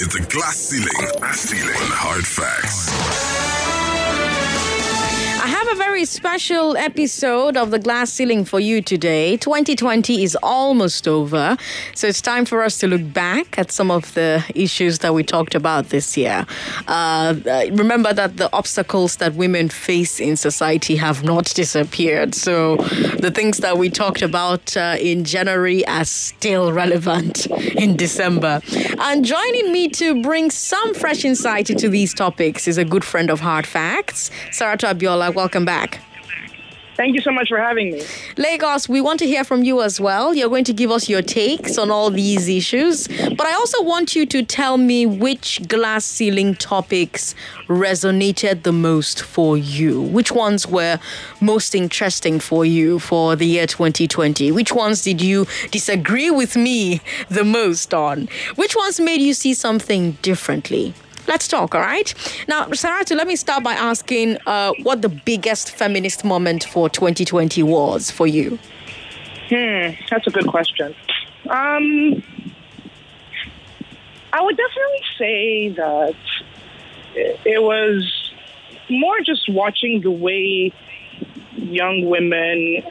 It's a glass ceiling, a ceiling hard facts. Very special episode of the glass ceiling for you today. 2020 is almost over, so it's time for us to look back at some of the issues that we talked about this year. Uh, uh, remember that the obstacles that women face in society have not disappeared, so the things that we talked about uh, in January are still relevant in December. And joining me to bring some fresh insight into these topics is a good friend of Hard Facts, Saratu Abiola. Welcome back. Thank you so much for having me. Lagos, we want to hear from you as well. You're going to give us your takes on all these issues. But I also want you to tell me which glass ceiling topics resonated the most for you. Which ones were most interesting for you for the year 2020? Which ones did you disagree with me the most on? Which ones made you see something differently? Let's talk, all right? Now, Saratu, let me start by asking uh, what the biggest feminist moment for 2020 was for you. Hmm, that's a good question. Um, I would definitely say that it was more just watching the way young women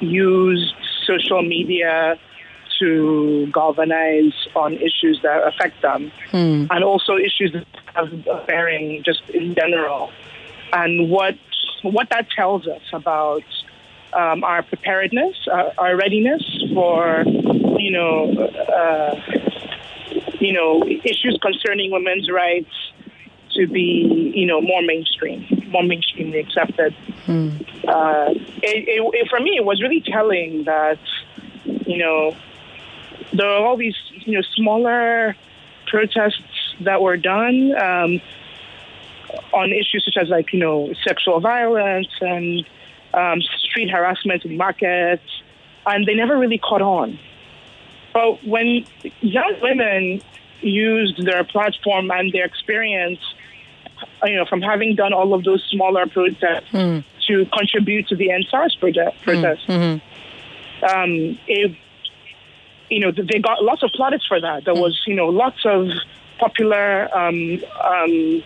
used social media to galvanize on issues that affect them Hmm. and also issues that have a bearing just in general. And what what that tells us about um, our preparedness, our, our readiness for, you know, uh, you know, issues concerning women's rights to be, you know, more mainstream, more mainstreamly accepted. Uh, it, it, it, for me, it was really telling that, you know, there are all these, you know, smaller protests that were done um, on issues such as, like, you know, sexual violence and um, street harassment in markets, and they never really caught on. But when young women used their platform and their experience, you know, from having done all of those smaller protests to contribute to the EndSARS project, protest, um, it, you know, they got lots of plaudits for that. There was, you know, lots of popular, um, um,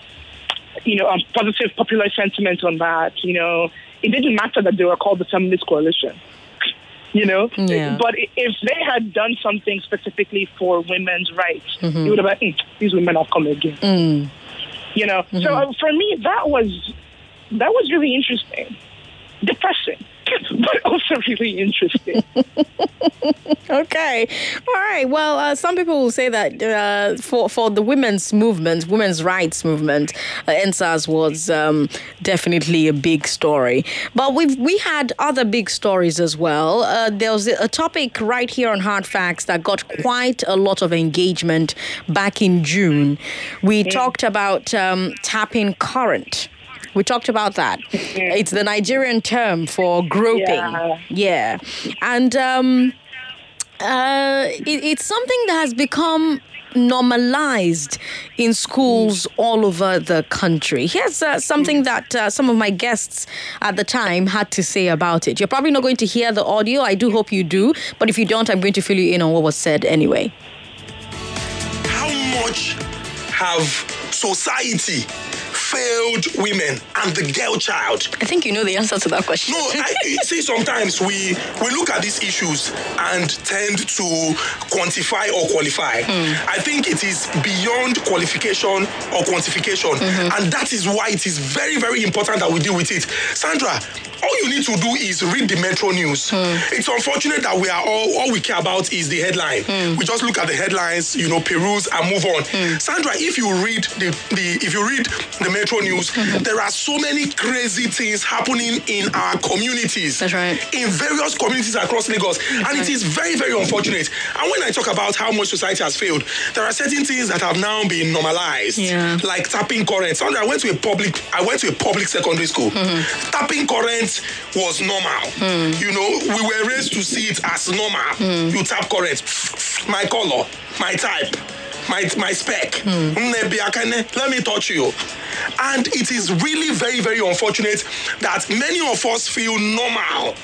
you know, um, positive popular sentiment on that. You know, it didn't matter that they were called the Feminist Coalition. You know, Yeah. but if they had done something specifically for women's rights, it would have been "Mm, these women are coming again. You know, so uh, for me that was that was really interesting, depressing, but also really interesting. Okay. All right. Well, uh, some people will say that uh, for for the women's movement, women's rights movement, uh, EndSARS was um, definitely a big story. But we've we had other big stories as well. Uh, there was a topic right here on Hard Facts that got quite a lot of engagement back in June. We talked about um, tapping current. We talked about that. It's the Nigerian term for groping. Yeah. Yeah. And um, uh, it, it's something that has become normalized in schools all over the country. Here's uh, something that uh, some of my guests at the time had to say about it. You're probably not going to hear the audio. I do hope you do. But if you don't, I'm going to fill you in on what was said anyway. How much have society failed women and the girl child? I think you know the answer to that question. No, I see sometimes we we look at these issues and tend to quantify or qualify. Hmm. I think it is beyond qualification or quantification, mm-hmm. and that is why it is very very important that we deal with it. Sandra, all you need to do is read the Metro News. Hmm. It's unfortunate that we are all all we care about is the headline. Hmm. We just look at the headlines, you know, peruse and move on. Hmm. Sandra, if you read the, the if you read the Metro News, there are so many crazy things happening in our communities. That's right. In various communities across Lagos. and it is very, very unfortunate. And when I talk about how much society has failed, there are certain things that have now been normalized. Yeah. Like tapping current. Sandra, I went to a public I went to a public secondary school. Mm-hmm. Tapping was normal. You know, we were raised to see it as normal. You tap current. My color, my type, my my spec. Akane, Let me touch you. And it is really very, very unfortunate that many of us feel normal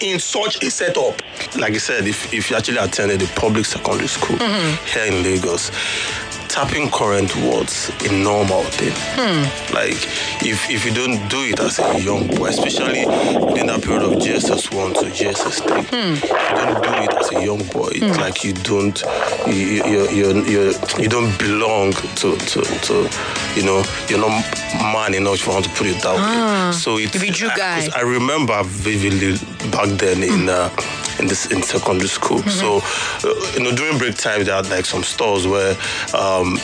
in such a setup. like I said, if, if you actually attended a public secondary school mm-hmm. here in Lagos, tapping current was a normal thing. Like if if you don't do it as a young boy, especially in that period of JSS one to JSS three, if you don't do it as a young boy, it's like you don't you you you you, you don't belong to, to to you know you're not man enough if you want to put it that way. So it's You be Jew I- I remember vividly back then in uh, in this in secondary school. So uh, you know during break time there are like some stores where um,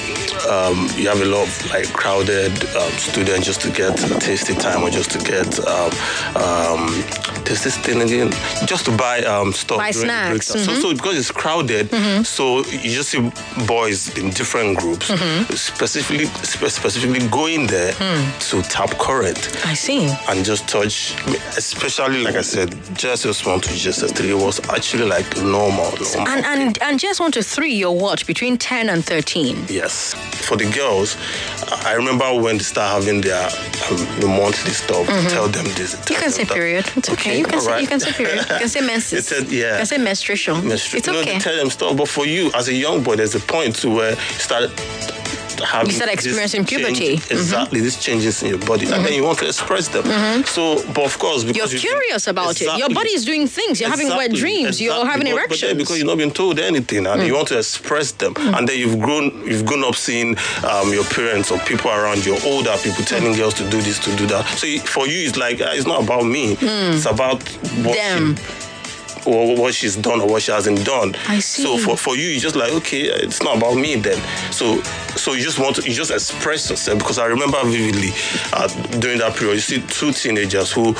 um, you have a lot of like crowded um, students just to get a tasty time or just to get um, um, there's this thing again just to buy um, stuff Buy during the break snacks, Mm-hmm. So, so because it's crowded, so you just see boys in different groups Mm-hmm. specifically spe- specifically going there Hmm. to tap current I see. and just touch, especially like I said, just one to JSS three was actually like normal. normal. And and and just one to three, you're between ten and thirteen. yes, for the girls, I remember when they start having their um, the monthly stuff. Tell them this. Mm-hmm. You can say that. period. It's okay. You can say you can say period. You can say menses. It's a- yeah. You can say menstruation. Menstru- It's you know, okay. tell them stuff, but for you as a young boy, there's a point to where you start having You start experiencing change- puberty. Mm-hmm. Exactly, these changes in your body, and then you want to express them. So, but of course, because You're you- curious about it. Your body is doing things. You're having wet Exactly, dreams. You're having But- erections. But because you've not been told anything and you want to express them, and then you've grown, you've grown up seeing um, your parents or people around you, older people telling girls to do this, to do that. So for you, it's like ah, it's not about me. It's about what Them. She, or what she's done or what she hasn't done. I So see. for, for you, you're just like, okay, it's not about me then. So so you just want to you just express yourself because I remember vividly uh, during that period, you see two teenagers who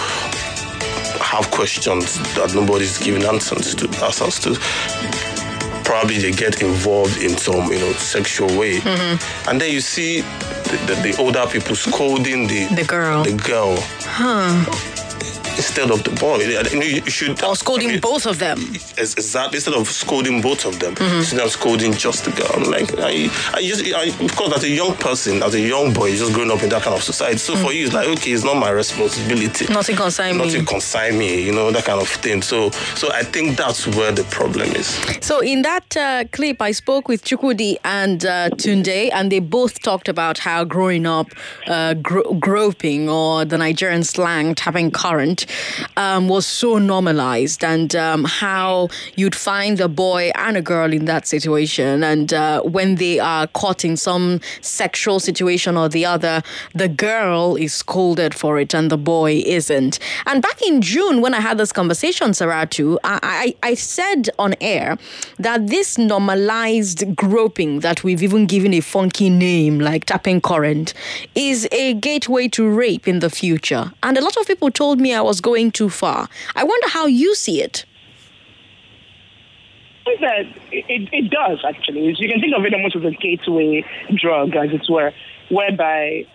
have questions that nobody's giving answers to answers to. Probably they get involved in some, you know, sexual way, Mm-hmm. and then you see the, the, the older people scolding the The girl. the girl, instead of the boy. You should or scolding I mean, both of them. Ex- Exactly. Instead of scolding both of them, Mm-hmm. instead of scolding just the girl. Like, I, I just, I, of course, as a young person, as a young boy, just growing up in that kind of society. So for you, it's like, okay, it's not my responsibility. Mm. Nothing concern me. Nothing concern me. You know that kind of thing. So, so I think that's where the problem is. So in that uh, clip, I spoke with Chukwudi and uh, Tunde, and they both talked about how growing up, uh, gro- groping or the Nigerian slang, tapping current, um, was so normalized, and um, how you'd find a boy and a girl in that situation, and uh, when they are caught in some sexual situation or the other, the girl is scolded for it and the boy isn't. And back in June, when I had this conversation, Saratu, I, I, I said on air that this normalized groping that we've even given a funky name like tapping current is a gateway to rape in the future. And a lot of people told me I was going too far. I wonder how you see it. That it, it does actually. You can think of it almost as a gateway drug, as it were, whereby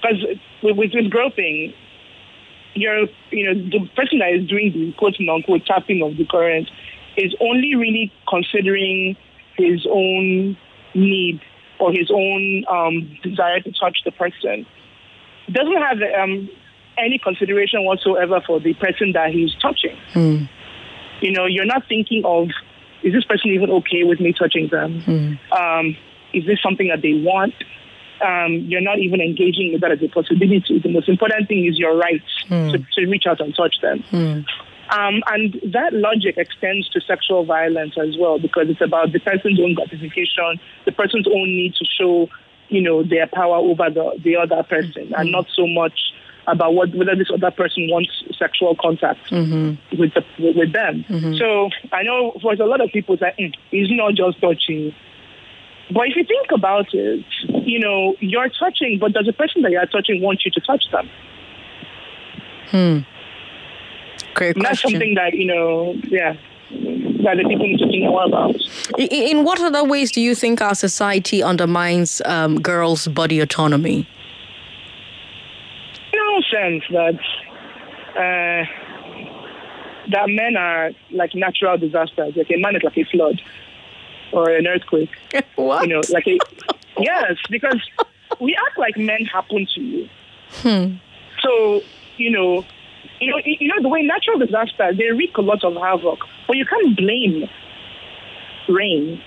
because with, with, with groping, you're you know the person that is doing the quote unquote tapping of the current is only really considering his own need or his own um, desire to touch the person. Doesn't have the um, any consideration whatsoever for the person that he's touching. You know, you're not thinking of is this person even okay with me touching them? Um, is this something that they want? Um, you're not even engaging with that as a possibility. The most important thing is your right to, to reach out and touch them. Um, and that logic extends to sexual violence as well because it's about the person's own gratification, the person's own need to show, you know, their power over the, the other person, and not so much about what whether this other person wants sexual contact with the, with, them. So I know for a lot of people, it's like mm, it's not just touching. But if you think about it, you know, you're touching, but does the person that you're touching want you to touch them? Hmm. Great And that's something that, you know, yeah, that the people need to think more about. In what other ways do you think our society undermines um, girls' body autonomy? Sense that uh, that men are like natural disasters. Like a man is like a flood or an earthquake. what? You know, like a yes, because we act like men happen to you. Hmm. So you know, you know, you know the way natural disasters they wreak a lot of havoc, but you can't blame rain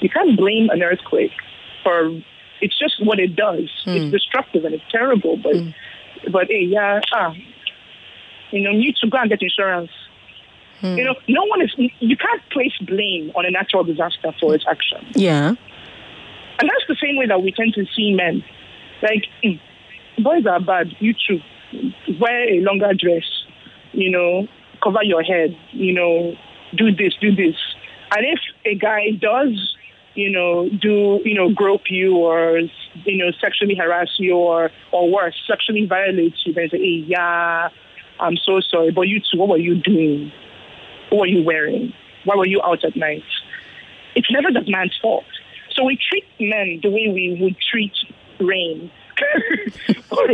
You can't blame an earthquake for it's just what it does. It's hmm. destructive and it's terrible. But hmm. But hey, yeah, ah, you know, you to go and get insurance. You know, no one is. You can't place blame on a natural disaster for its action. Yeah. And that's the same way that we tend to see men. Like, mm, boys are bad, you too. Wear a longer dress, you know, cover your head, you know, do this, do this. And if a guy does, you know, do, you know, grope you or, you know, sexually harass you or, or worse, sexually violate you, then say, hey, yeah, I'm so sorry. But you too, what were you doing? What were you wearing? Why were you out at night? It's never the man's fault. So we treat men the way we would treat rain. Or,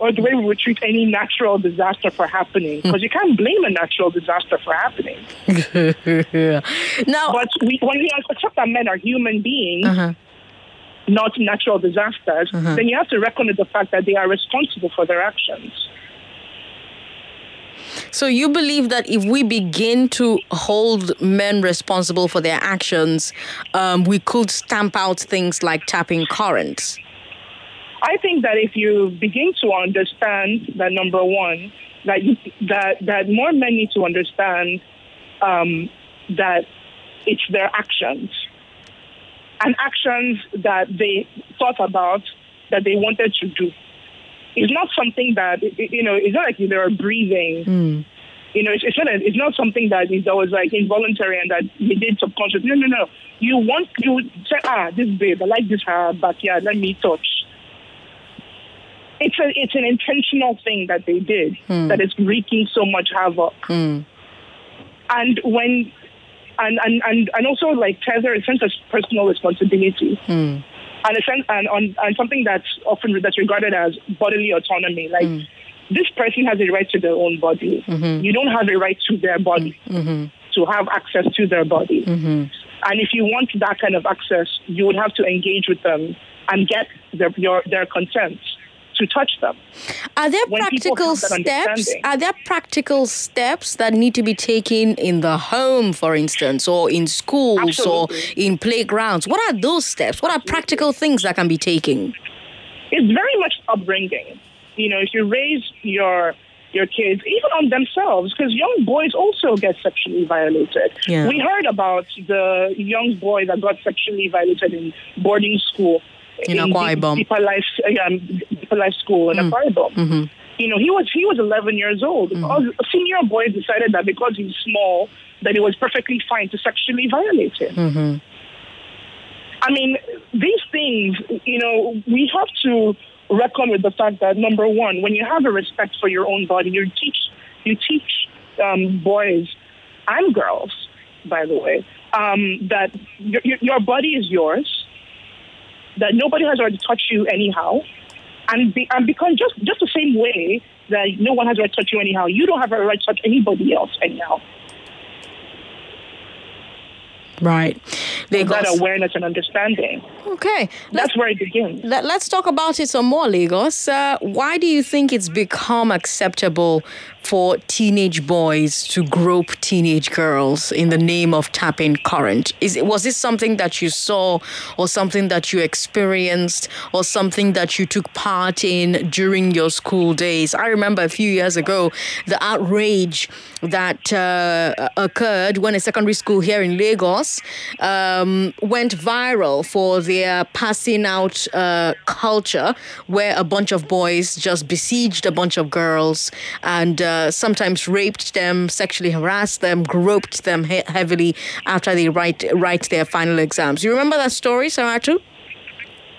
or the way we would treat any natural disaster for happening. Because you can't blame a natural disaster for happening. Now, But we, when we accept that men are human beings, Uh-huh. not natural disasters, then you have to reckon with the fact that they are responsible for their actions. So you believe that if we begin to hold men responsible for their actions, um, we could stamp out things like tapping currents. I think that if you begin to understand that number one, that you, that that more men need to understand um, that it's their actions and actions that they thought about that they wanted to do. It's not something that you know. It's not like they were breathing. You know, it's, it's not. It's not something that is that was like involuntary and that you did subconsciously. No, no, no. You want you say, ah, this babe, I like this her backyard. Let me touch it's a it's an intentional thing that they did hmm. that is wreaking so much havoc. Hmm. And when and, and, and, and also like tether a sense of personal responsibility. Hmm. And a sense and on and something that's often that's regarded as bodily autonomy. Like this person has a right to their own body. Mm-hmm. You don't have a right to their body. Mm-hmm. Mm-hmm. To have access to their body. And if you want that kind of access, you would have to engage with them and get their your their consent to touch them. Are there When practical steps? Are there practical steps that need to be taken in the home, for instance, or in schools Absolutely. or in playgrounds? What are those steps? What are practical things that can be taken? it's very much upbringing. You know, if you raise your your kids, even on themselves, because young boys also get sexually violated. Yeah. We heard about the young boy that got sexually violated in boarding school In Akwa Ibom. Deeper Life, um, Deeper Life School in Akwa Ibom. Mm-hmm. You know, he was he was 11 years old. A senior boy decided that because he's small, that it was perfectly fine to sexually violate him. Mm-hmm. I mean, these things, you know, we have to reckon with the fact that number one, when you have a respect for your own body, you teach you teach um, boys and girls, by the way, um, that your- your body is yours, that nobody has already touched you anyhow, and be, and because just just the same way that no one has a right to touch you anyhow, you don't have a right to touch anybody else anyhow. Right. That Lagos. awareness and understanding. Okay. Let's, That's where it begins. let, let's talk about it some more, Lagos. Uh, why do you think it's become acceptable for teenage boys to grope teenage girls in the name of tapping current? Is was this something that you saw or something that you experienced or something that you took part in during your school days? I remember a few years ago the outrage that uh, occurred when a secondary school here in Lagos um, went viral for their passing out uh, culture, where a bunch of boys just besieged a bunch of girls and uh, Uh, sometimes raped them, sexually harassed them, groped them he- heavily after they write write their final exams. You remember that story, Saratu?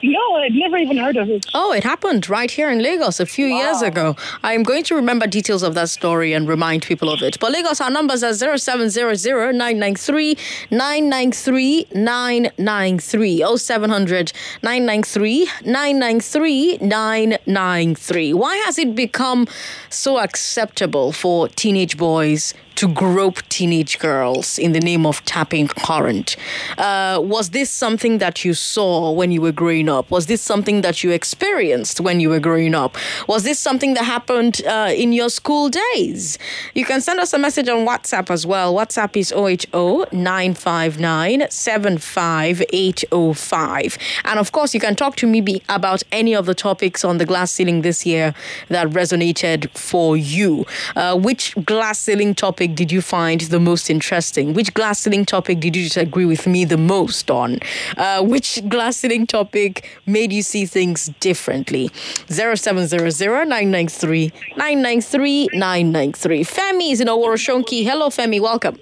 No, I'd never even heard of it. Oh, it happened right here in Lagos a few years ago. I'm going to remember details of that story and remind people of it. But Lagos, our numbers are 0700 993 993 993 0700 993 993 993. Why has it become so acceptable for teenage boys to grope teenage girls in the name of tapping current. Uh, was this something that you saw when you were growing up? Was this something that you experienced when you were growing up? Was this something that happened uh, in your school days? You can send us a message on WhatsApp as well. WhatsApp is 080 959 75805. And of course, you can talk to me about any of the topics on the glass ceiling this year that resonated for you. Uh, which glass ceiling topic did you find the most interesting? Which glass ceiling topic did you disagree with me the most on? Uh, which glass ceiling topic made you see things differently? 0700 993 993 993. Femi is in Oworonshoki. Hello, Femi. Welcome.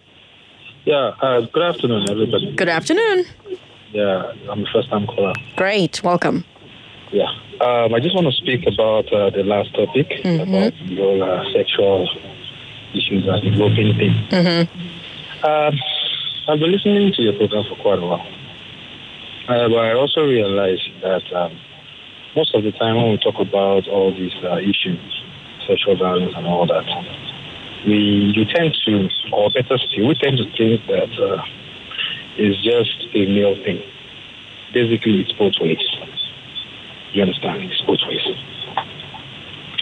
Yeah, uh, good afternoon, everybody. Good afternoon. Yeah, I'm a first time caller. Great. Welcome. Yeah. Um, I just want to speak about uh, the last topic about the whole uh, sexual issues are developing thing. Um, I've been listening to your program for quite a while. Uh, but I also realized that um, most of the time when we talk about all these uh, issues, sexual violence and all that, we you tend to, or better still, we tend to think that uh, it's just a male thing. Basically, it's both ways. You understand? It's both ways.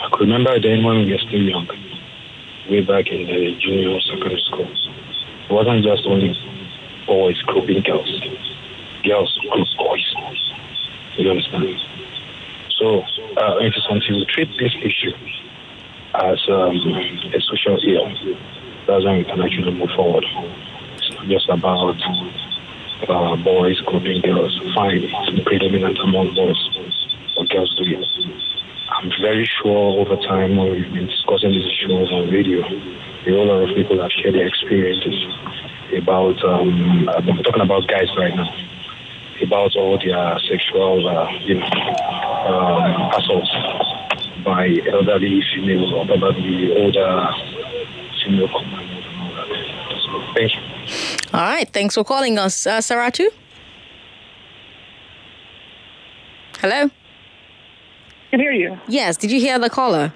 I could remember then when we were still young, way back in the junior secondary school, it wasn't just only boys grouping girls. Girls group boys. You understand? So uh, it is until we treat this issue as um, a social ill, that's when we can actually move forward. It's not just about uh, boys grouping girls. Fine, it's predominant among boys, but girls do it. I'm very sure over time when we've been discussing these issues on radio, a whole lot of people have shared their experiences about, um, I'm talking about guys right now, about all their sexual, uh, you know, um, assaults by elderly female or probably older female companions and all that. So thank you. All right. Thanks for calling us, uh, Saratu. Hello. Can hear you. Yes. Did you hear the caller?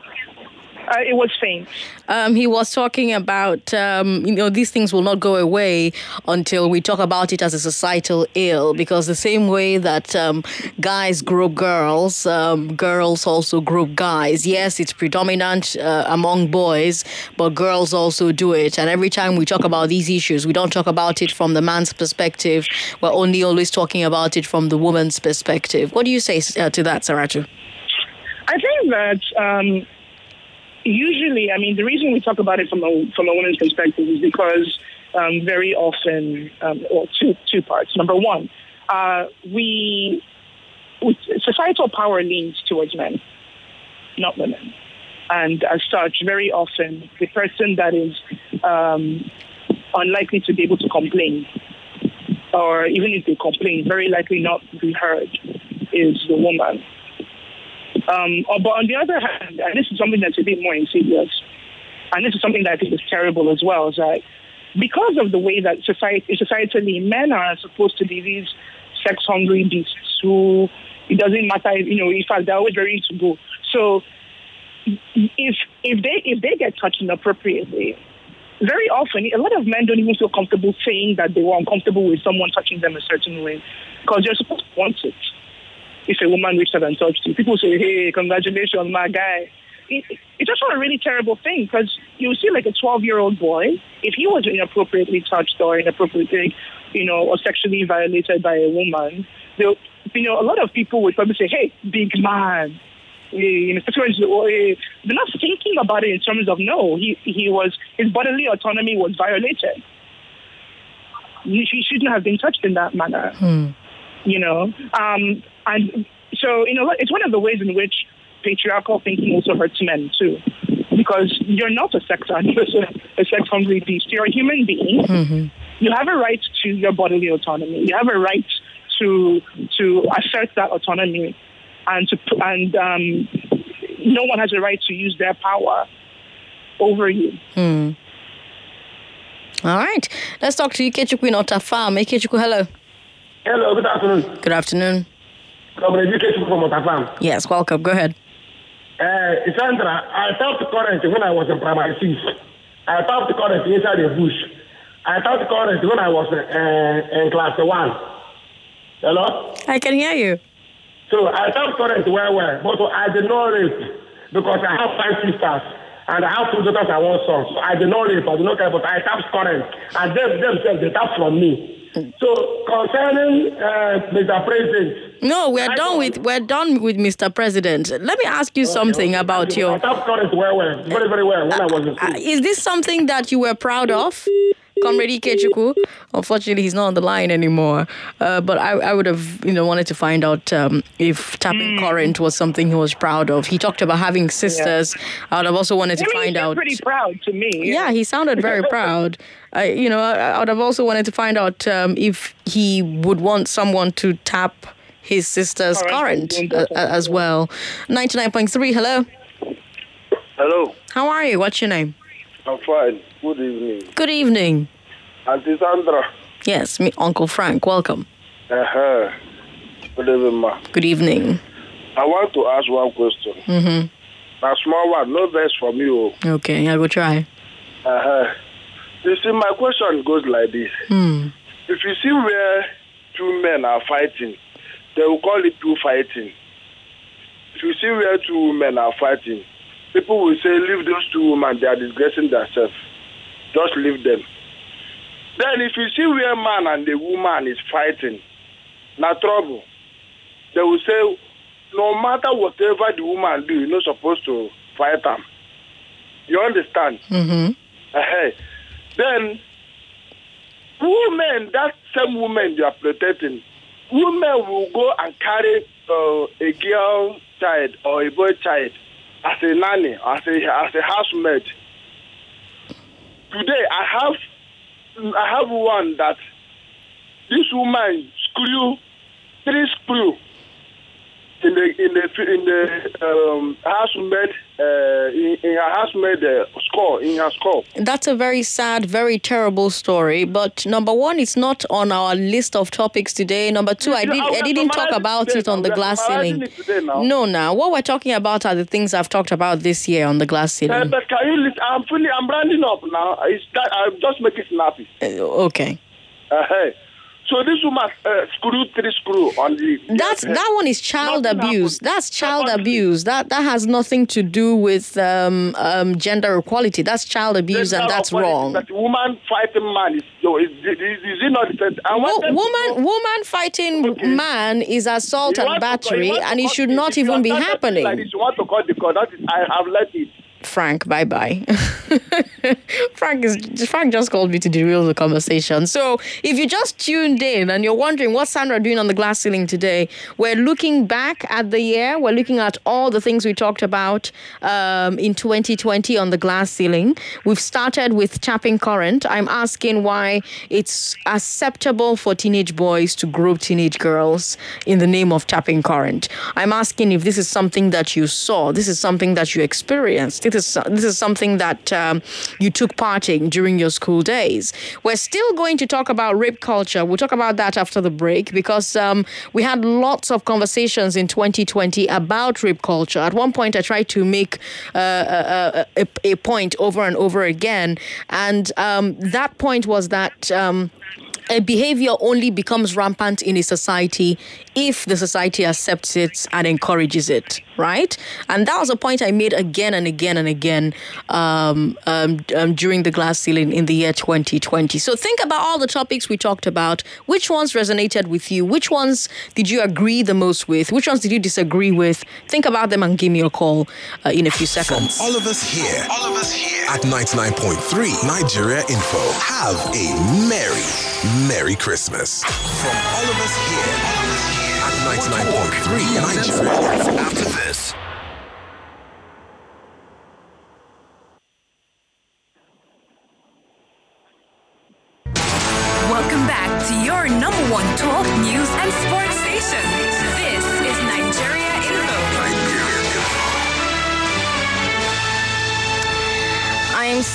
Uh, it was faint. Um, he was talking about, um, you know, these things will not go away until we talk about it as a societal ill. Because the same way that um, guys group girls, um, girls also group guys. Yes, it's predominant uh, among boys, but girls also do it. And every time we talk about these issues, we don't talk about it from the man's perspective. We're only always talking about it from the woman's perspective. What do you say uh, to that, Saratu? I think that um, usually, I mean, the reason we talk about it from a from a woman's perspective is because um, very often, um, well, two two parts. Number one, uh, we, we societal power leans towards men, not women, and as such, very often the person that is um, unlikely to be able to complain, or even if they complain, very likely not to be heard, is the woman. Um, uh, but on the other hand, and this is something that's a bit more insidious, and this is something that I think is terrible as well, is that because of the way that society, societally men are supposed to be these sex-hungry beasts who it doesn't matter, you know, in fact, they're always ready to go. So if if they if they get touched inappropriately, very often a lot of men don't even feel comfortable saying that they were uncomfortable with someone touching them a certain way because they're supposed to want it if a woman reached out and touched you. People say, hey, congratulations, my guy. It, it's just a really terrible thing because you see like a 12-year-old boy, if he was inappropriately touched or inappropriately, you know, or sexually violated by a woman, you know, a lot of people would probably say, hey, big man. Eh, you oh, know, eh, they're not thinking about it in terms of no, he he was his bodily autonomy was violated. He, he shouldn't have been touched in that manner. Hmm. You know, um, and so you know, it's one of the ways in which patriarchal thinking also hurts men too, because you're not a sex animal, a sex hungry beast. You're a human being. You have a right to your bodily autonomy. You have a right to to assert that autonomy, and to and um, no one has a right to use their power over you. All right. Let's talk to Ikechukwu in Otafam. Ikechukwu, hello. Hello, good afternoon. Good afternoon. Comrade Education from Otafam. Yes, welcome. Go ahead. Uh, Sandra, I felt current when I was in primary six. I the current inside the bush. I the current when I was uh, in class one. Hello? I can hear you. So I tapped current well, well, but I did not rape because I have five sisters and I have two daughters and one son. So I did not rape, I did not care, but I tapped current. And them themselves, they tapped from me. So concerning uh, Mr. President, No, we're I done with we're done with Mr. President. Let me ask you something about I your. tapped current well, well, very, very well when I was Uh, is this something that you were proud of? Comrade Ikechukwu? Unfortunately, he's not on the line anymore. Uh, but I, I would have, you know, wanted to find out um, if tapping current was something he was proud of. He talked about having sisters. I would have also wanted to I mean, find out. pretty proud to me. Yeah, he sounded very proud. I, you know, I, I would have also wanted to find out um, if he would want someone to tap his sister's Current, current uh, as well. 99.3, hello. Hello, How are you? What's your name? I'm fine. Good evening. Good evening. Auntie Sandra. Yes, me, Uncle Frank. Welcome. Uh-huh. Good evening, ma. Good evening. I want to ask one question. Mm-hmm. A small one, no verse from you. Okay, I will try. Uh-huh. You see, my question goes like this. Hmm. If you see where two men are fighting, they will call it two fighting. If you see where two men are fighting, people will say, leave those two women, they are disgracing themselves. Just leave them. Then if you see where man and the woman is fighting, na trouble. They will say, no matter whatever the woman do, you're not supposed to fight them. You understand? Mm-hmm. Then, women, that same woman you are protecting, women will go and carry uh, a girl child or a boy child as a nanny, as a as a housemaid. Today, I have I have one that this woman screw three screw in the in the in the um, housemaid uh, in, in her housemaid uh, score in her score. That's a very sad, very terrible story. But number one, it's not on our list of topics today. Number two, I did I didn't talk about today it on the glass ceiling. now. No, now what we're talking about are the things I've talked about this year on the glass Uh, ceiling. but can you listen? I'm feeling I'm rounding up now. It's that I'm just make it snappy. Uh, okay. Uh-huh. So this woman uh, screw three screw on the. That's that one is child Nothing abuse. happened. That's child Secondly, abuse. That that has nothing to do with um, um, gender equality. That's child abuse, and that's wrong. That woman fighting man is so is, is, is it not? I Wo- woman woman fighting Okay. man is assault You and want to cut- battery, you and it should not even be happening. Like this, you want to cut the cord? That is, I have let it. Frank, bye bye. Frank is Frank just called me to derail the conversation. So if you just tuned in and you're wondering what Sandra doing on the glass ceiling today, we're looking back at the year. We're looking at all the things we talked about um, in 2020 on the glass ceiling. We've started with tapping current. I'm asking why it's acceptable for teenage boys to grope teenage girls in the name of tapping current. I'm asking if this is something that you saw, this is something that you experienced, this is this is something that um, you took part in during your school days. We're still going to talk about rape culture. We'll talk about that after the break because um, we had lots of conversations in 2020 about rape culture. At one point, I tried to make uh, a, a, a, a point over and over again, and um, that point was that. A behavior only becomes rampant in a society if the society accepts it and encourages it, right? And that was a point I made again and again and again um, um, um, during the glass ceiling in the year 2020. So think about all the topics we talked about. Which ones resonated with you? Which ones did you agree the most with? Which ones did you disagree with? Think about them and give me a call uh, in a few From seconds. all of us here, all of us here at 99.3 Nigeria Info, have a merry, merry Christmas. From all of us here, at 99.3 Nigeria. After this.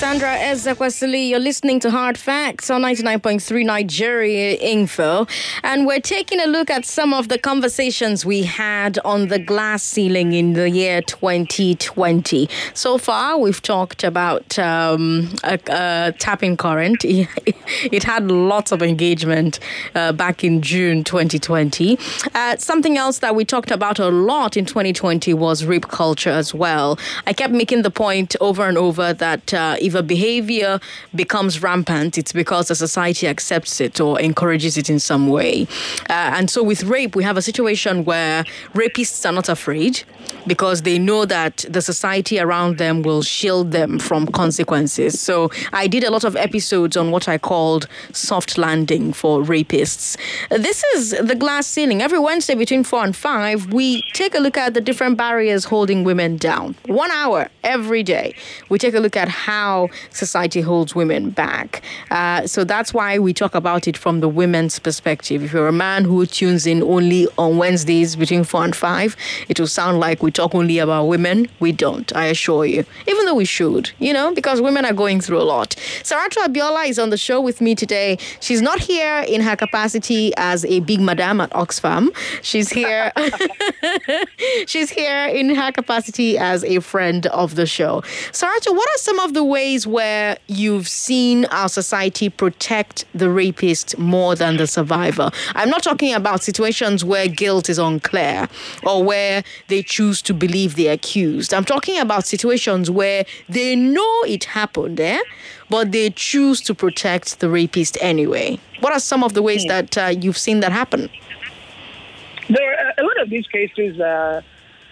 Sandra Ezekwesili. You're listening to Hard Facts on 99.3 Nigeria Info. And we're taking a look at some of the conversations we had on the glass ceiling in the year 2020. So far, we've talked about um, a, a tapping current. it had lots of engagement uh, back in June 2020. Uh, something else that we talked about a lot in 2020 was rape culture as well. I kept making the point over and over that uh, if a behavior becomes rampant, it's because the society accepts it or encourages it in some way. Uh, and so with rape, we have a situation where rapists are not afraid because they know that the society around them will shield them from consequences. So I did a lot of episodes on what I called soft landing for rapists. This is the glass ceiling. Every Wednesday between 4 and 5, we take a look at the different barriers holding women down. One hour every day. We take a look at how society holds women back. Uh, so that's why we talk about it from the women's perspective. If you're a man who tunes in only on Wednesdays between 4 and 5, it will sound like we talk only about women. We don't, I assure you. Even though we should, you know, because women are going through a lot. Saratu Abiola is on the show with me today. She's not here in her capacity as a big madam at Oxfam. She's here. She's here in her capacity as a friend of the show. Saratu, what are some of the ways where you've seen our society protect the rapist more than the survivor? I'm not talking about situations where guilt is unclear or where they choose to believe the accused. I'm talking about situations where they know it happened, eh? but they choose to protect the rapist anyway. What are some of the ways that uh, you've seen that happen? There are a lot of these cases uh,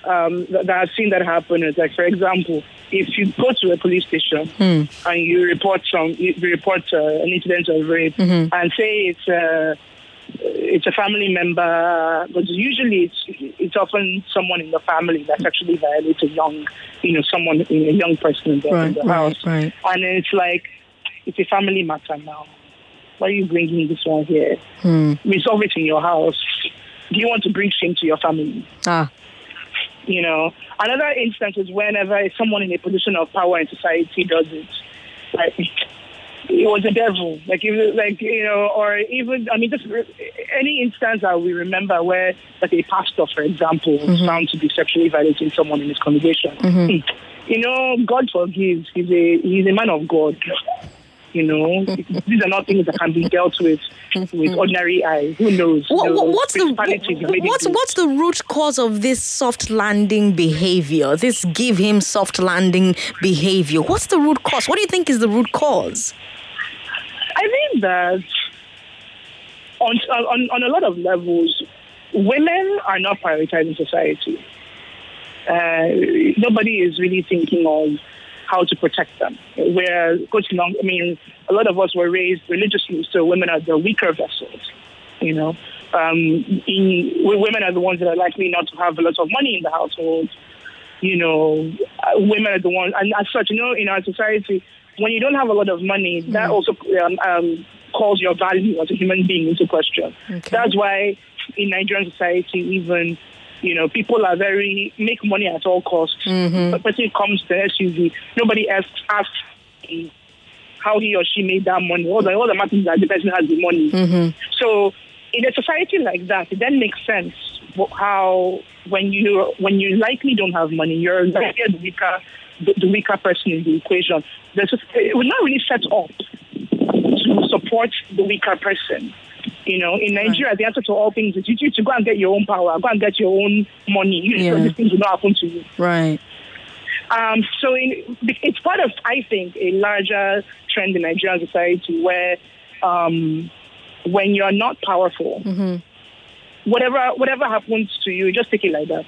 um, that, I've seen that happen. Is like, for example, if you go to a police station and you report some, you report uh, an incident of rape, and say it's a it's a family member, but usually it's it's often someone in the family that's actually violates a young, you know, someone a young person in the, in the right, house, right. and it's like it's a family matter now. Why are you bringing this one here? Resolve it in your house. Do you want to bring shame to your family? Ah, You know, another instance is whenever someone in a position of power in society does it, like it was a devil, like even like you know, or even I mean, just any instance that we remember where, like a pastor, for example, was found to be sexually violating someone in his congregation. Hmm. You know, God forgives. He's a he's a man of God. You know, these are not things that can be dealt with with ordinary eyes. Who knows? What, You know, what- what's the what's what's the root cause of this soft landing behavior? This give him soft landing behavior. What's the root cause? What do you think is the root cause? I think that on, on, on a lot of levels, women are not prioritized in society. Uh, nobody is really thinking of how to protect them. We're going along, I mean, a lot of us were raised religiously, so women are the weaker vessels, you know. Um, in, women are the ones that are likely not to have a lot of money in the household. You know, uh, women are the ones, and as such, you know, in our society, when you don't have a lot of money, that also um, um, calls your value as a human being into question. That's why in Nigerian society, even you know, people are very make money at all costs. Mm-hmm. The person comes to SUV, nobody asks him how he or she made that money. All the all that matters that the person has the money. Mm-hmm. So in a society like that, it then makes sense how when you when you likely don't have money, you're likely the weaker the, the weaker person in the equation. There's just, it was not really set up to support the weaker person. You know, in Nigeria, the answer to all things is you need to go and get your own power, go and get your own money. You Yeah. know, these things will not happen to you. Right. Um, so in, it's part of, I think, a larger trend in Nigerian society where um, when you're not powerful, whatever whatever happens to you, just take it like that.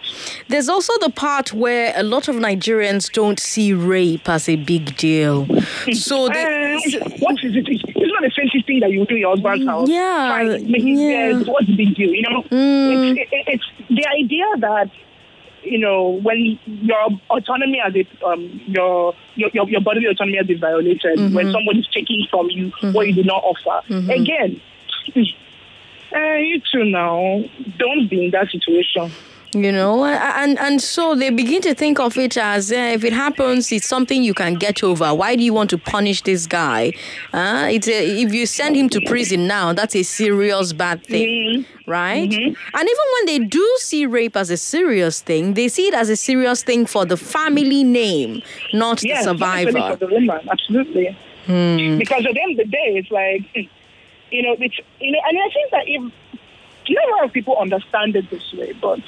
There's also the part where a lot of Nigerians don't see rape as a big deal. So Uh, they, what is it? It's not a fancy thing that you do in your husband's house. Yeah, yeah. yes, what's the big deal? You know, it's, it, it's the idea that you know when your autonomy as a um, your, your your bodily autonomy has been violated when somebody's taking from you what you did not offer. Again, uh, you too now don't be in that situation. You know, and and so they begin to think of it as uh, if it happens, it's something you can get over. Why do you want to punish this guy? Uh, it's a, if you send him to prison now, that's a serious bad thing, Mm-hmm. right? And even when they do see rape as a serious thing, they see it as a serious thing for the family name, not Yes, the survivor. for the woman, absolutely. Hmm. Because at the end of the day, it's like, you know, it's, you know, and I think that if, you know, a lot of people understand it this way, but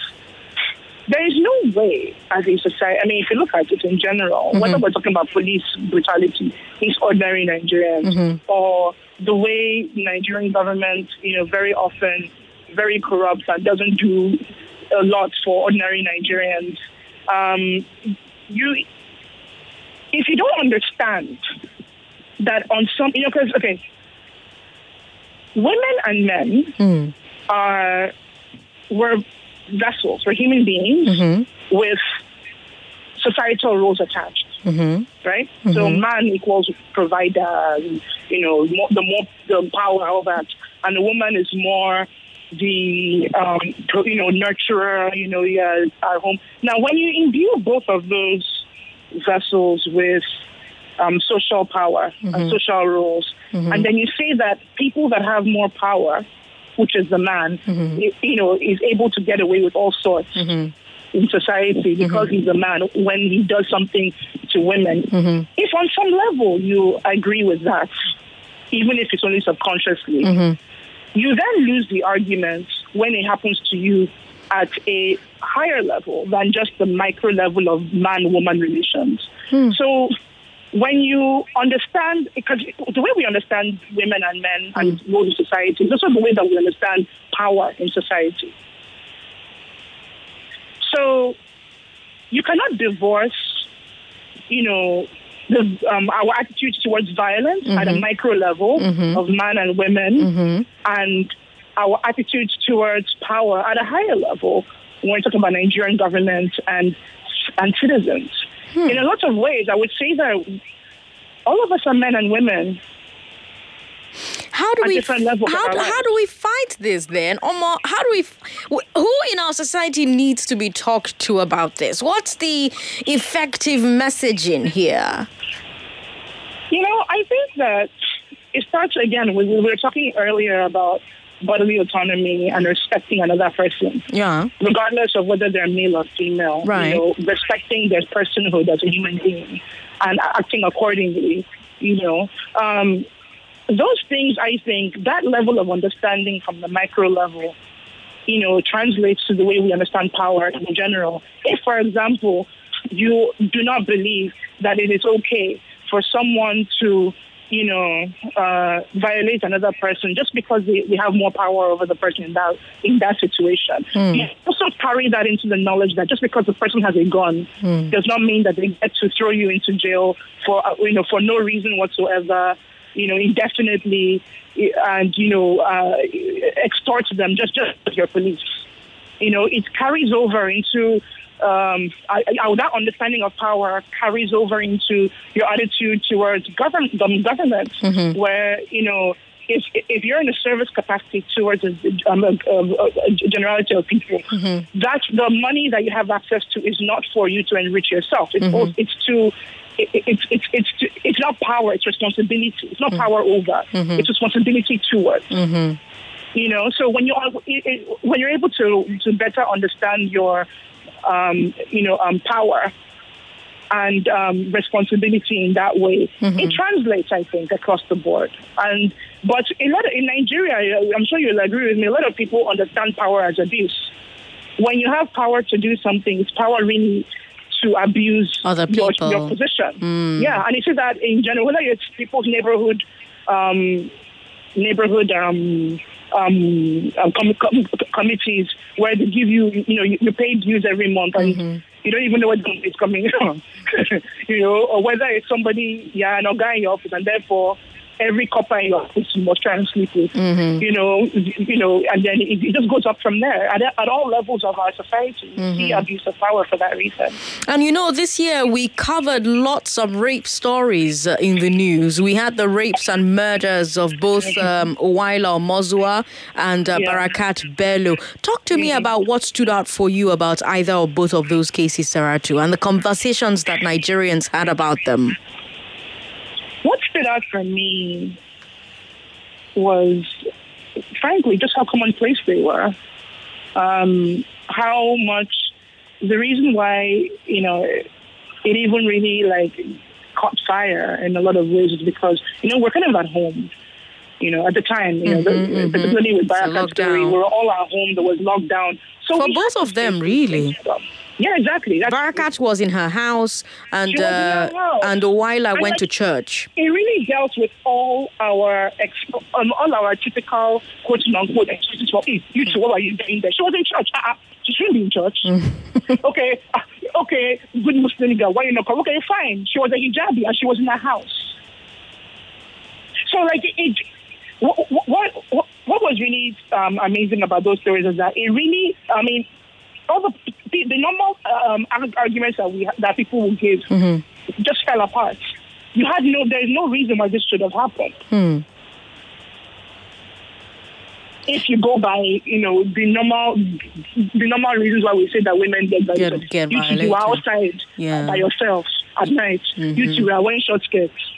there is no way as a society, I mean, if you look at it in general, whether we're talking about police brutality, these ordinary Nigerians, or the way Nigerian government, you know, very often very corrupt and doesn't do a lot for ordinary Nigerians, um, you, if you don't understand that on some, you know, because, okay, women and men mm. are, were vessels, were human beings mm-hmm. with societal roles attached, mm-hmm. right? So mm-hmm. man equals provider, you know, more, the more the power, all that, and the woman is more the um, you know nurturer, you know, yeah, our home. Now, when you imbue both of those vessels with um, social power and social roles, mm-hmm. and then you say that people that have more power, which is the man, mm-hmm. i- you know, is able to get away with all sorts in society because he's a man when he does something to women. If on some level you agree with that, even if it's only subconsciously, you then lose the argument when it happens to you at a higher level than just the micro level of man woman relations. Hmm. So when you understand, because the way we understand women and men and mm. role in society is also the way that we understand power in society. So you cannot divorce, you know, the, um, our attitudes towards violence at a mm-hmm. micro level mm-hmm. of men and women mm-hmm. and our attitudes towards power at a higher level when we're talking about Nigerian government and and citizens. Hmm. In a lot of ways, I would say that all of us are men and women. How do we different levels of how, do- how do we fight this then? Omo, how do we who in our society needs to be talked to about this? What's the effective messaging here? You know, I think that it starts again. We, we were talking earlier about bodily autonomy and respecting another person. Yeah. regardless of whether they're male or female. Right. You know, respecting their personhood as a human being and acting accordingly. You know, um, those things. I think that level of understanding from the micro level, you know, translates to the way we understand power in general. If, for example, you do not believe that it is okay for someone to you know, uh, violate another person just because they, they have more power over the person in that in that situation. You also carry that into the knowledge that just because the person has a gun does not mean that they get to throw you into jail for uh, you know for no reason whatsoever, you know, indefinitely, and you know, uh, extort them just just your police. You know, it carries over into um, I, I, that understanding of power carries over into your attitude towards govern, um, government, where you know if if you're in a service capacity towards a, um, a, a, a generality of people, that the money that you have access to is not for you to enrich yourself. It's also, it's to it, it's it's it's to, it's not power. It's responsibility. It's not power over. It's responsibility towards you know so when you are it- it- when you're able to to better understand your um, you know um, power and um, responsibility in that way. It translates i think across the board. And but a lot of, in nigeria i'm sure you'll agree with me a lot of people understand power as abuse. When you have power to do something it's power really to abuse Other your, people. your position yeah and you see that in general whether it's people's neighborhood um, neighborhood um, um, um, com- com- committees where they give you, you know, you, pay dues every month and you don't even know what is coming from, you know, or whether it's somebody, yeah, an guy in your office and therefore every copper in your house you must try and sleep with. Mm-hmm. You know, you know, and then it, it just goes up from there at, at all levels of our society. You Mm-hmm. see abuse of power for that reason. And you know, this year we covered lots of rape stories uh, in the news. We had the rapes and murders of both um, Uwaila Omozuwa and uh, Yeah. Barakat Bello. Talk to me about what stood out for you about either or both of those cases, Saratu, and the conversations that Nigerians had about them. What stood out for me was, frankly, just how commonplace they were. Um, how much the reason why you know it even really like caught fire in a lot of ways is because you know we're kind of at home. You know, at the time, you know, the, particularly with Barakat story, we were all at home. There was lockdown. So For both of them, really. stuff. Yeah, exactly. That's Barakat was in her house, and She was in her uh, house. and Uwaila went like- to church. it really dealt with all our ex- um, all our typical quote unquote excuses for hey, you two, what are you doing there? She was in church. Uh-uh. She shouldn't be in church. okay, uh, okay, good Muslim girl. Why you not come? Okay, fine. She was a hijabi and she was in her house. So like it. it what, what what what was really um, amazing about those stories is that it really, I mean, all the the, the normal um, arguments that we that people will give mm-hmm. just fell apart. You had no, there is no reason why this should have happened. Hmm. If you go by, you know, the normal, the normal reasons why we say that women get violated. get you two, you are violated. outside uh, Yeah. by yourselves at night. You two mm-hmm. are wearing short skirts.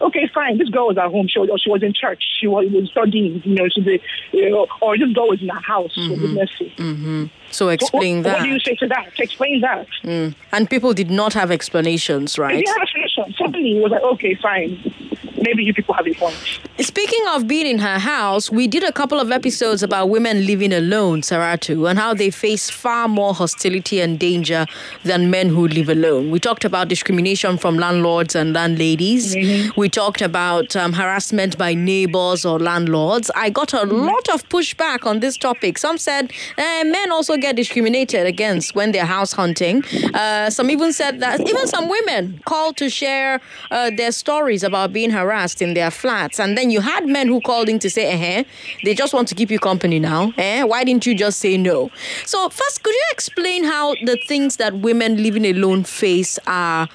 Okay, fine. This girl was at home. She was, or she was in church. She was, was studying. You know, she did, you know, or this girl was in her house. For goodness mm-hmm. sake. Mm-hmm. So explain what, that. What do you say to that? To explain that. Mm. And people did not have explanations, right? Right? you have a solution, suddenly it was like, okay, fine. Maybe you people have a point. Speaking of being in her house, we did a couple of episodes about women living alone, Saratu, and how they face far more hostility and danger than men who live alone. We talked about discrimination from landlords and landladies. We talked about um, harassment by neighbors or landlords. I got a lot of pushback on this topic. Some said eh, men also get discriminated against when they're house hunting. Uh, some even said that even some women called to share uh, their stories about being harassed in their flats. And then you had men who called in to say, eh, they just want to keep you company now. Eh? Why didn't you just say no? So, first, could you explain how the things that women living alone face are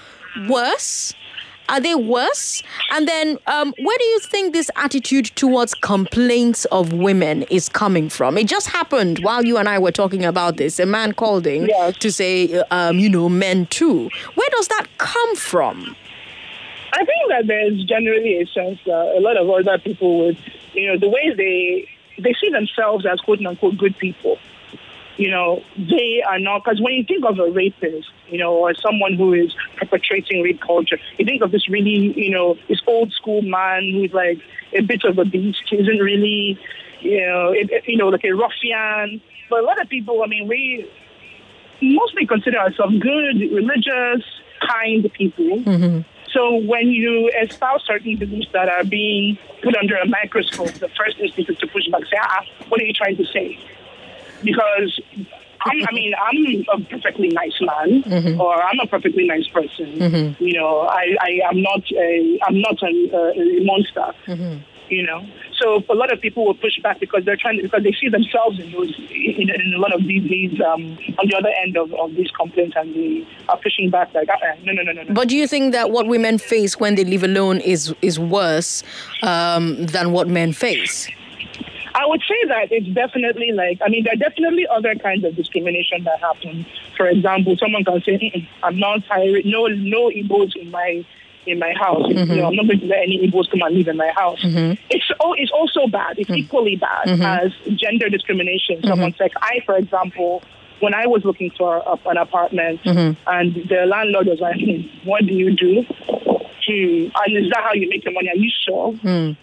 worse? Are they worse? And then, um, where do you think this attitude towards complaints of women is coming from? It just happened while you and I were talking about this. A man called in Yes. to say, um, you know, men too. Where does that come from? I think that there's generally a sense that a lot of other people would, you know, the way they they see themselves as quote unquote good people. You know, they are not because when you think of a rapist, you know, or someone who is perpetrating rape culture, you think of this really, you know, this old school man who's like a bit of a beast, isn't really, you know, you know, like a ruffian. But a lot of people, I mean, we mostly consider ourselves good, religious, kind people. Mm-hmm. So when you espouse certain beliefs that are being put under a microscope, the first instinct is to push back, say, ah, what are you trying to say? Because I'm, I mean, I'm a perfectly nice man, mm-hmm. or I'm a perfectly nice person. Mm-hmm. You know, I, I am not a, I'm not a, uh, a monster. Mm-hmm. You know, so a lot of people will push back because they're trying to, because they see themselves in those in, in a lot of these, these um, on the other end of, of these complaints, and they are pushing back like, uh, no, no, no, no, no. But do you think that what women face when they live alone is is worse um, than what men face? I would say that it's definitely like, I mean, there are definitely other kinds of discrimination that happen. For example, someone can say, I'm not hiring, no, no Igbos in my in my house. You mm-hmm. know, I'm not going to let any Igbos come and live in my house. Mm-hmm. It's oh, it's also bad. It's mm-hmm. equally bad as gender discrimination. Someone's like, I, for example, when I was looking for a, an apartment, and the landlord was like, hmm, "What do you do? Hmm, and is that how you make your money? Are you sure?" Mm.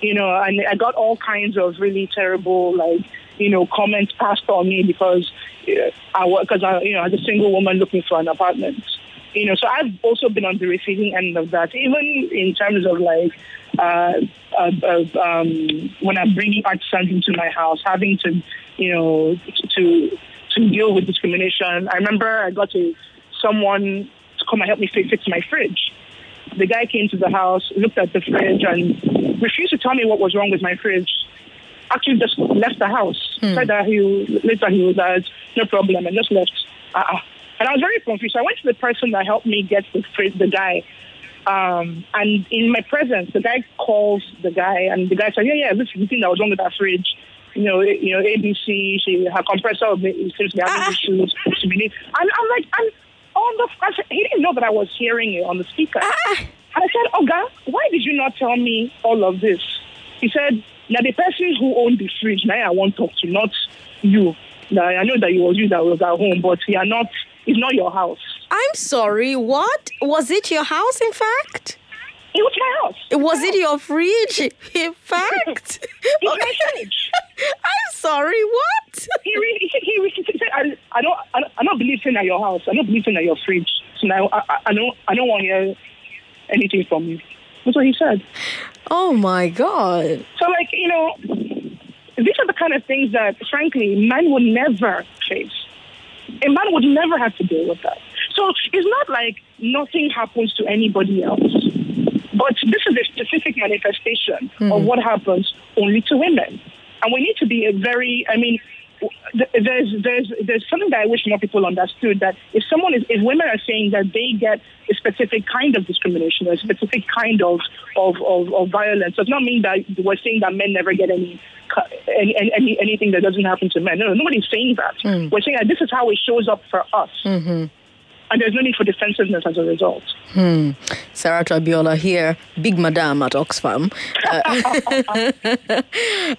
you know, and I got all kinds of really terrible, like, you know, comments passed on me because uh, I was, because I, you know, as a single woman looking for an apartment, you know, so I've also been on the receiving end of that, even in terms of like, uh, uh, um, when I'm bringing artisans into my house, having to, you know, to to deal with discrimination. I remember I got to someone to come and help me fix fix my fridge the guy came to the house, looked at the fridge, and refused to tell me what was wrong with my fridge. Actually, just left the house. Said that he later he was uh, no problem and just left. Uh-uh. And I was very confused. So I went to the person that helped me get the fridge, the guy. Um, and in my presence, the guy calls the guy, and the guy said, "Yeah, yeah, this is the thing that was wrong with that fridge. You know, eh, you know, ABC. She her compressor seems to be having issues. She And I'm like, I'm on the. I said, he didn't know that I was hearing it on the speaker. And I said, Oga, why did you not tell me all of this? He said, now the person who owned the fridge, now I want to talk to, not you. Now I know that it was you that was at home, but you are not. It's not your house. I'm sorry, what? Was it your house, in fact? It was my house. Was it your fridge, in fact? It's my fridge. I'm sorry, what? He really, he, said- he, said, I, I don't, I, I don't believe in at your house. I don't believe in at your fridge. So now I, I, I don't, I don't want to hear anything from you. That's what he said. Oh my God. So, like, you know, these are the kind of things that, frankly, men would never face. A man would never have to deal with that. So it's not like nothing happens to anybody else. But this is a specific manifestation of hmm. what happens only to women. And we need to be a very, I mean, there's there's there's something that I wish more people understood that if someone is if women are saying that they get a specific kind of discrimination or a specific kind of of, of, of violence does not mean that we're saying that men never get any any, any anything that doesn't happen to men. No, no nobody's saying that. Hmm. We're saying that this is how it shows up for us. Mm-hmm. And there's no need for defensiveness as a result. Saratu Abiola here, big madam at Oxfam, uh,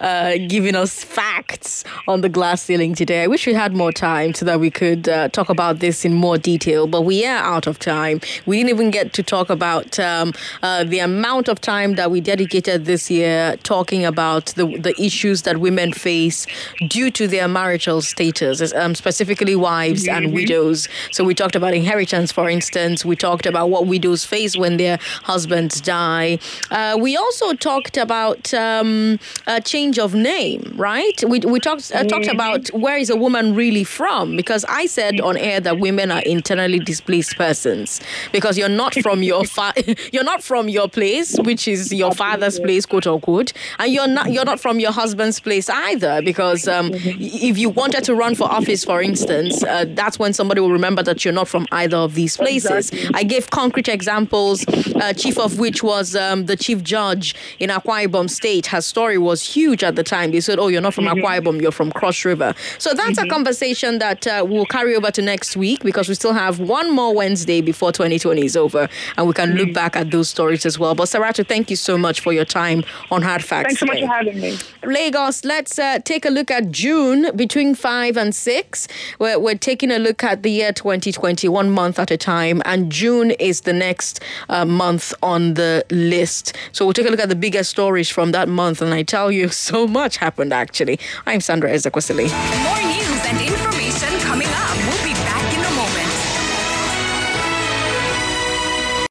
uh, giving us facts on the glass ceiling today. I wish we had more time so that we could uh, talk about this in more detail, but we are out of time. We didn't even get to talk about um, uh, the amount of time that we dedicated this year talking about the, the issues that women face due to their marital status, um, specifically wives and widows. So we talked about inheritance, for instance. We talked about what widows face when their husbands die. Uh, we also talked about um, a change of name, right? We, we talked uh, talked about where is a woman really from? Because I said on air that women are internally displaced persons. Because you're not from your fa- you're not from your place, which is your father's place, quote unquote, and you're not you're not from your husband's place either. Because um, if you wanted to run for office, for instance, uh, that's when somebody will remember that you're not from either of these places. I gave concrete examples, uh, chief of which was um, the chief judge in Akwa Ibom State. Her story was huge at the time. They said, "Oh, you're not from Akwa Ibom, you're from Cross River." So that's a conversation that uh, we'll carry over to next week because we still have one more Wednesday before 2020 is over, and we can look back at those stories as well. But Saratu, thank you so much for your time on Hard Facts. Thanks so much for having me. Lagos, let's uh, take a look at June between 5 and 6. We're, we're taking a look at the year 2020, one month at a time, and June is the next uh, month on the list. So we'll take a look at the biggest stories from that month, and I tell you, so much happened actually. I'm Sandra Ezekwesili. More news